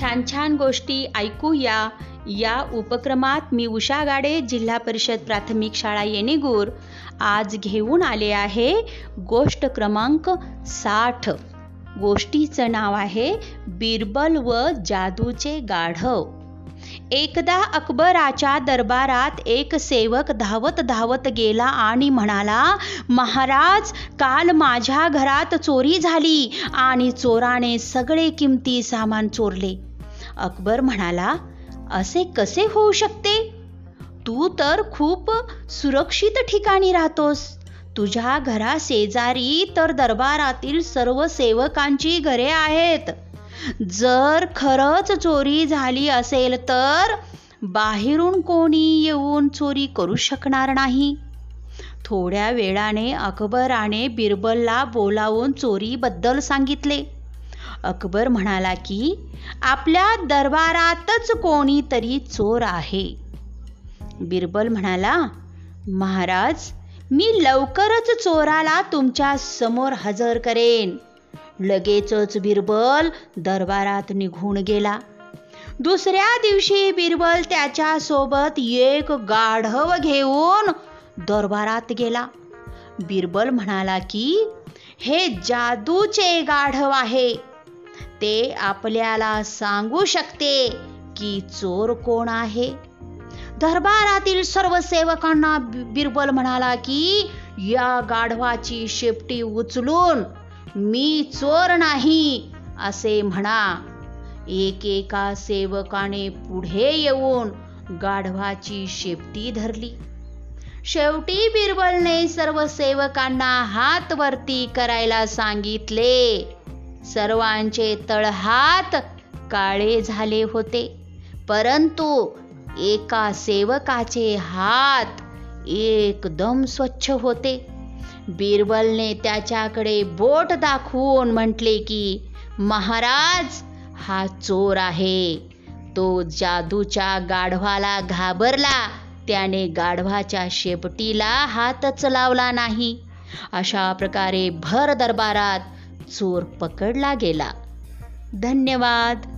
छान छान गोष्टी ऐकूया या उपक्रमात मी उषा गाडे जिल्हा परिषद प्राथमिक शाळा येणेगूर. आज घेऊन आले आहे गोष्ट क्रमांक साठ. गोष्टीचं नाव आहे बिरबल व जादूचे गाढव. एकदा अकबराच्या दरबारात एक सेवक धावत धावत गेला आणि म्हणाला महाराज काल माझ्या घरात चोरी झाली आणि चोराने सगळे किमती सामान चोरले. अकबर म्हणाला असे कसे होऊ शकते? तू तर खूप सुरक्षित ठिकाणी राहतोस. तुझ्या घरा शेजारी तर दरबारातील सर्व सेवकांची घरे आहेत. जर खरंच चोरी झाली असेल तर बाहेरून कोणी येऊन चोरी करू शकणार नाही. थोड्या वेळाने अकबराने बिरबलला बोलावून चोरीबद्दल सांगितले. अकबर म्हणाला की आपल्या दरबारातच कोणीतरी चोर आहे. बिरबल म्हणाला महाराज मी लवकरच चोराला तुमच्यासमोर हजर करेन. लगेचच बिरबल दरबारात निघून गेला. दुसऱ्या दिवशी बिरबल त्याच्या सोबत एक गाढव घेऊन दरबारात गेला. बिरबल म्हणाला की हे जादूचे गाढव आहे. ते आपल्याला सांगू शकते की चोर कोण आहे? दरबारातील सर्व सेवकांना बिरबल म्हणाला की या गाढवाची शेपटी उचलून मी चोर नाही असे म्हणा. एकेका सेवकाने पुढे येऊन गाढवाची शेपटी धरली. शेवटी बिरबलने सर्व सेवकांना हात वरती करायला सांगितले. सर्वांचे तळहात काळे झाले होते. परंतु एका सेवकाचे हात एकदम स्वच्छ होते. बिरबलने त्याच्याकडे बोट दाखवून म्हटले की महाराज हा चोर आहे. तो जादूच्या गाढवाला घाबरला. त्याने गाढवाच्या शेपटीला हातच लावला नाही. अशा प्रकारे भर दरबारात चोर पकडला गेला. धन्यवाद.